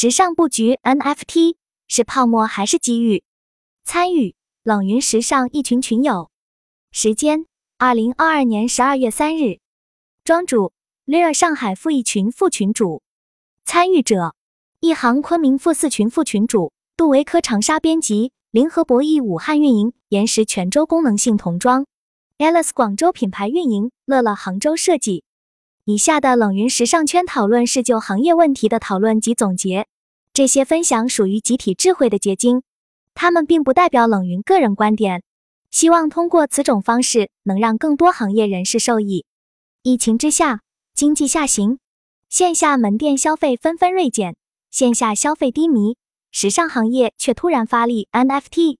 时尚布局 NFT 是泡沫还是机遇？参与冷云时尚一群群友，时间二零二二年十二月三日，庄主 Lear 上海富一群副群主，参与者一行昆明富四群副群主，杜维科长沙编辑，联合博弈武汉运营，岩石泉州功能性童装，Alice 广州品牌运营，乐乐杭州设计。以下的冷云时尚圈讨论是就行业问题的讨论及总结，这些分享属于集体智慧的结晶，他们并不代表冷云个人观点。希望通过此种方式能让更多行业人士受益。疫情之下，经济下行，线下门店消费纷纷锐减，线下消费低迷，时尚行业却突然发力 NFT。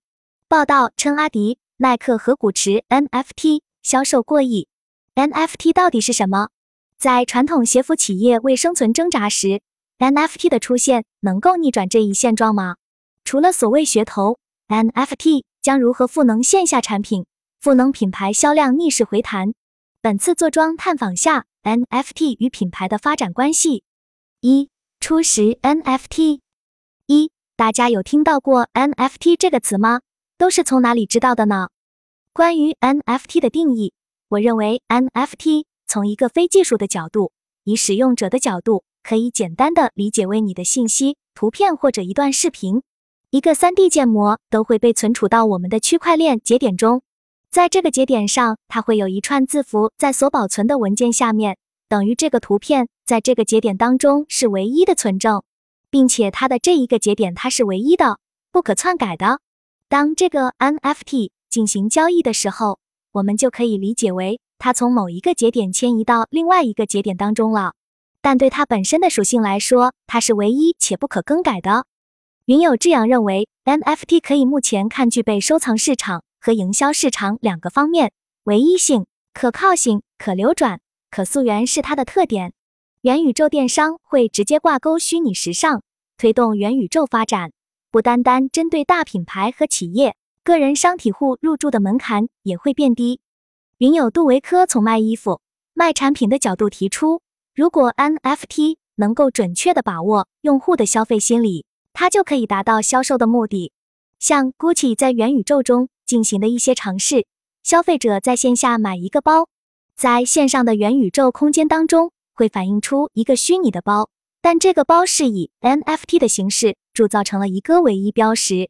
报道称，阿迪、耐克和古驰 NFT 销售过亿。NFT 到底是什么？在传统鞋服企业为生存挣扎时，NFT 的出现能够逆转这一现状吗？除了所谓噱头，NFT 将如何赋能线下产品，赋能品牌销量逆势回弹？本次坐庄探访下 NFT 与品牌的发展关系。一、初识 NFT。一、大家有听到过 NFT 这个词吗？都是从哪里知道的呢？关于 NFT 的定义，我认为 NFT。从一个非技术的角度，以使用者的角度，可以简单的理解为你的信息、图片或者一段视频，一个 3D 建模都会被存储到我们的区块链节点中。在这个节点上，它会有一串字符在所保存的文件下面，等于这个图片在这个节点当中是唯一的存证，并且它的这一个节点它是唯一的，不可篡改的。当这个 NFT 进行交易的时候，我们就可以理解为。它从某一个节点迁移到另外一个节点当中了，但对它本身的属性来说，它是唯一且不可更改的。云友这样认为，NFT 可以目前看具备收藏市场和营销市场两个方面，唯一性、可靠性、可流转、可溯源是它的特点。元宇宙电商会直接挂钩虚拟时尚，推动元宇宙发展，不单单针对大品牌和企业，个人商体户入驻的门槛也会变低。云友杜维科从卖衣服、卖产品的角度提出，如果 NFT 能够准确的把握用户的消费心理，它就可以达到销售的目的。像 Gucci 在元宇宙中进行的一些尝试，消费者在线下买一个包，在线上的元宇宙空间当中会反映出一个虚拟的包，但这个包是以 NFT 的形式铸造成了一个唯一标识。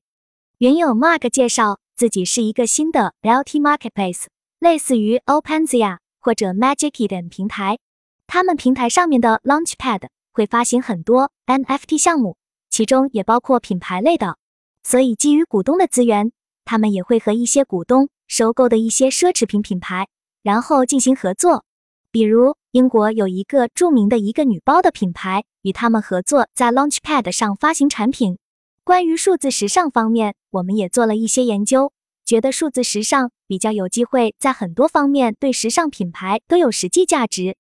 云友 Mark 介绍自己是一个新的 LT Marketplace。类似于 OpenSea 或者 Magic Eden 平台，他们平台上面的 Launchpad 会发行很多 NFT 项目，其中也包括品牌类的。所以基于股东的资源，他们也会和一些股东收购的一些奢侈品品牌，然后进行合作。比如英国有一个著名的一个女包的品牌，与他们合作在 Launchpad 上发行产品。关于数字时尚方面，我们也做了一些研究。觉得数字时尚比较有机会，在很多方面对时尚品牌都有实际价值。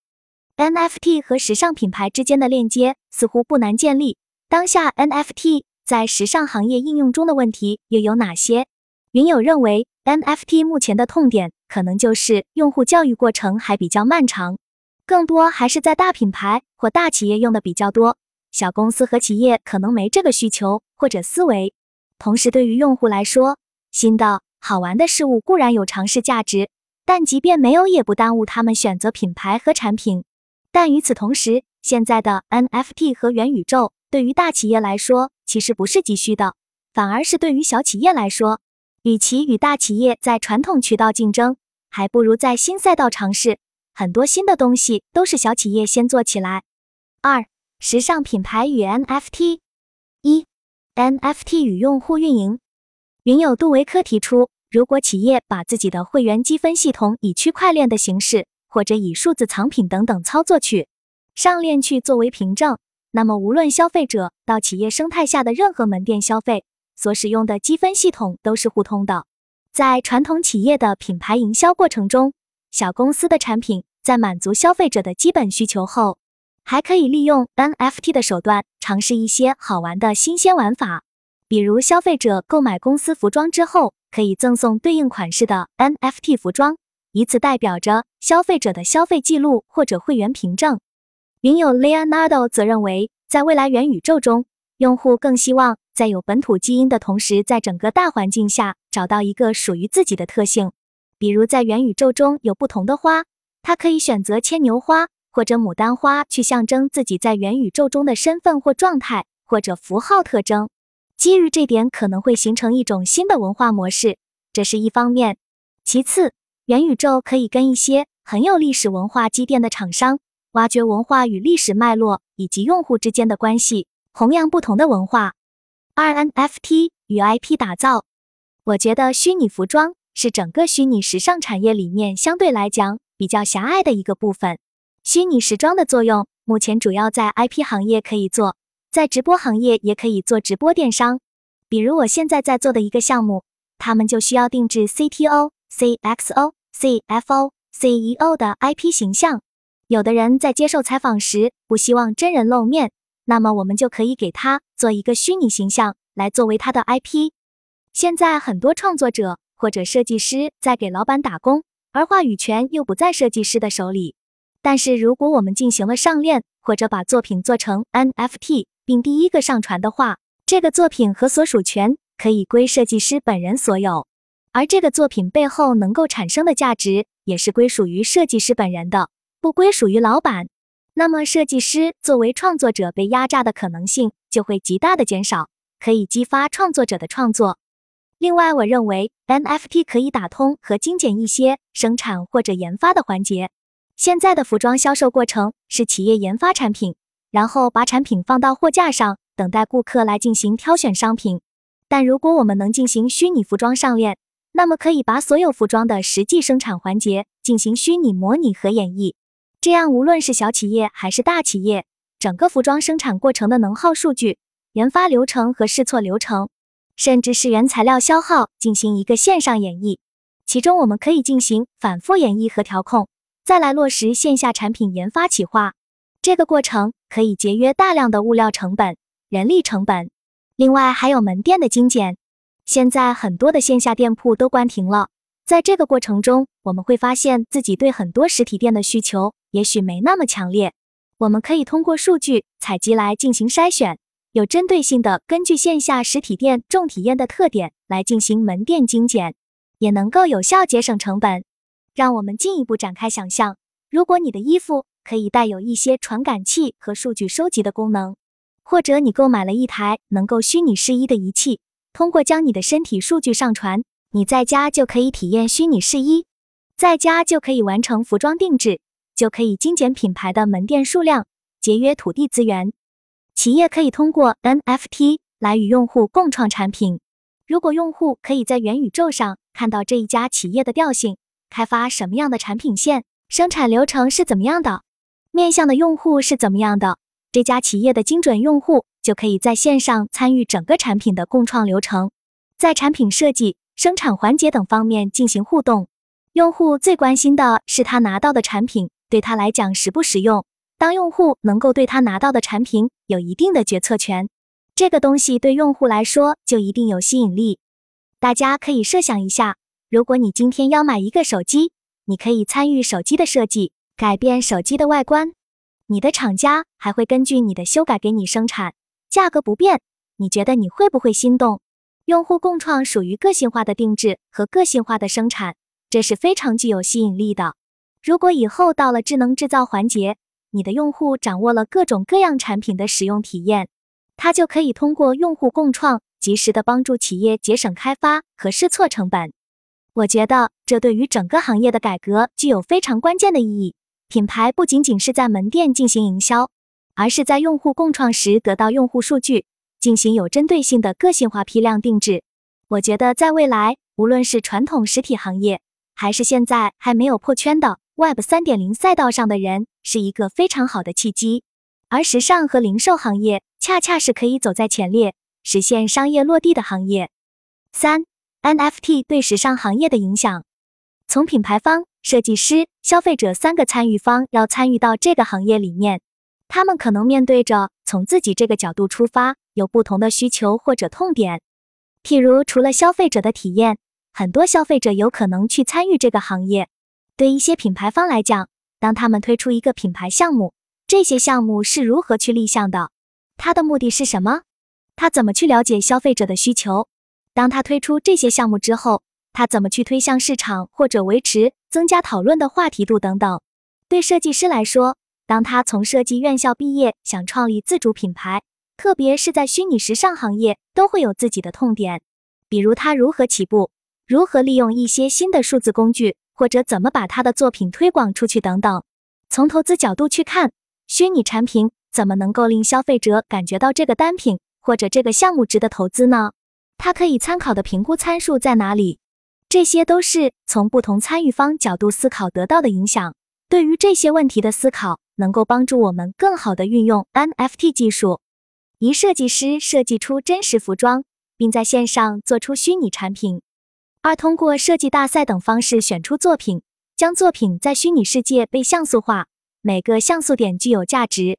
NFT 和时尚品牌之间的链接似乎不难建立。当下 NFT 在时尚行业应用中的问题又有哪些？云友认为，NFT 目前的痛点可能就是用户教育过程还比较漫长，更多还是在大品牌或大企业用的比较多，小公司和企业可能没这个需求或者思维。同时，对于用户来说，新的好玩的事物固然有尝试价值，但即便没有，也不耽误他们选择品牌和产品。但与此同时，现在的 NFT 和元宇宙对于大企业来说其实不是急需的，反而是对于小企业来说，与其与大企业在传统渠道竞争，还不如在新赛道尝试。很多新的东西都是小企业先做起来。二、时尚品牌与 NFT。一、NFT 与用户运营。云友杜维科提出，如果企业把自己的会员积分系统以区块链的形式，或者以数字藏品等等操作去上链去作为凭证，那么无论消费者到企业生态下的任何门店消费，所使用的积分系统都是互通的。在传统企业的品牌营销过程中，小公司的产品在满足消费者的基本需求后，还可以利用 NFT 的手段尝试一些好玩的新鲜玩法。比如，消费者购买公司服装之后，可以赠送对应款式的 NFT 服装，以此代表着消费者的消费记录或者会员凭证。云友 Leonardo 则认为，在未来元宇宙中用户更希望在有本土基因的同时，在整个大环境下找到一个属于自己的特性。比如在元宇宙中有不同的花，他可以选择牵牛花或者牡丹花去象征自己在元宇宙中的身份或状态或者符号特征。基于这点，可能会形成一种新的文化模式，这是一方面。其次，元宇宙可以跟一些很有历史文化积淀的厂商挖掘文化与历史脉络以及用户之间的关系。弘扬不同的文化。二 NFT 与 IP 打造，我觉得虚拟服装是整个虚拟时尚产业里面相对来讲比较狭隘的一个部分。虚拟时装的作用目前主要在 IP 行业可以做，在直播行业也可以做直播电商。比如我现在在做的一个项目，他们就需要定制 CTO、CXO、CFO、CEO 的 IP 形象。有的人在接受采访时不希望真人露面。那么我们就可以给他做一个虚拟形象来作为他的 IP。现在很多创作者或者设计师在给老板打工，而话语权又不在设计师的手里。但是如果我们进行了上链，或者把作品做成 NFT 并第一个上传的话，这个作品和所属权可以归设计师本人所有，而这个作品背后能够产生的价值也是归属于设计师本人的，不归属于老板。那么，设计师作为创作者被压榨的可能性就会极大的减少，可以激发创作者的创作。另外，我认为 NFT 可以打通和精简一些生产或者研发的环节。现在的服装销售过程是企业研发产品，然后把产品放到货架上，等待顾客来进行挑选商品。但如果我们能进行虚拟服装上链，那么可以把所有服装的实际生产环节进行虚拟模拟和演绎。这样，无论是小企业还是大企业，整个服装生产过程的能耗数据、研发流程和试错流程，甚至是原材料消耗，进行一个线上演绎。其中，我们可以进行反复演绎和调控，再来落实线下产品研发企划。这个过程可以节约大量的物料成本、人力成本。另外，还有门店的精简。现在很多的线下店铺都关停了，在这个过程中，我们会发现自己对很多实体店的需求。也许没那么强烈，我们可以通过数据采集来进行筛选，有针对性的根据线下实体店重体验的特点来进行门店精简，也能够有效节省成本。让我们进一步展开想象，如果你的衣服可以带有一些传感器和数据收集的功能，或者你购买了一台能够虚拟试衣的仪器，通过将你的身体数据上传，你在家就可以体验虚拟试衣，在家就可以完成服装定制。就可以精简品牌的门店数量，节约土地资源。企业可以通过 NFT 来与用户共创产品。如果用户可以在元宇宙上看到这一家企业的调性，开发什么样的产品线，生产流程是怎么样的，面向的用户是怎么样的，这家企业的精准用户就可以在线上参与整个产品的共创流程，在产品设计、生产环节等方面进行互动。用户最关心的是他拿到的产品。对他来讲实不实用？当用户能够对他拿到的产品有一定的决策权，这个东西对用户来说就一定有吸引力。大家可以设想一下，如果你今天要买一个手机，你可以参与手机的设计，改变手机的外观，你的厂家还会根据你的修改给你生产，价格不变。你觉得你会不会心动？用户共创属于个性化的定制和个性化的生产，这是非常具有吸引力的。如果以后到了智能制造环节，你的用户掌握了各种各样产品的使用体验，他就可以通过用户共创，及时的帮助企业节省开发和试错成本。我觉得这对于整个行业的改革具有非常关键的意义。品牌不仅仅是在门店进行营销，而是在用户共创时得到用户数据，进行有针对性的个性化批量定制。我觉得在未来，无论是传统实体行业，还是现在还没有破圈的。Web 三点零赛道上的人是一个非常好的契机，而时尚和零售行业恰恰是可以走在前列，实现商业落地的行业。三 NFT 对时尚行业的影响，从品牌方、设计师、消费者三个参与方要参与到这个行业里面，他们可能面对着从自己这个角度出发有不同的需求或者痛点。譬如，除了消费者的体验，很多消费者有可能去参与这个行业。对一些品牌方来讲，当他们推出一个品牌项目，这些项目是如何去立项的？它的目的是什么？他怎么去了解消费者的需求？当他推出这些项目之后，他怎么去推向市场或者维持、增加讨论的话题度等等？对设计师来说，当他从设计院校毕业，想创立自主品牌，特别是在虚拟时尚行业，都会有自己的痛点，比如他如何起步，如何利用一些新的数字工具，或者怎么把他的作品推广出去等等。从投资角度去看，虚拟产品怎么能够令消费者感觉到这个单品或者这个项目值得投资呢？它可以参考的评估参数在哪里？这些都是从不同参与方角度思考得到的影响。对于这些问题的思考，能够帮助我们更好的运用 NFT 技术。一设计师设计出真实服装，并在线上做出虚拟产品；二通过设计大赛等方式选出作品，将作品在虚拟世界被像素化，每个像素点具有价值；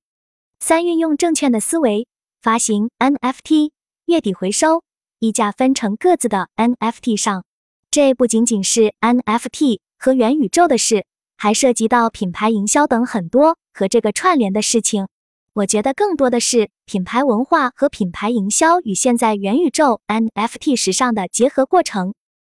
三运用证券的思维发行 NFT，月底回收，溢价分成各自的 NFT 上。这不仅仅是 NFT 和元宇宙的事，还涉及到品牌营销等很多和这个串联的事情。我觉得更多的是品牌文化和品牌营销与现在元宇宙 NFT 时尚的结合过程。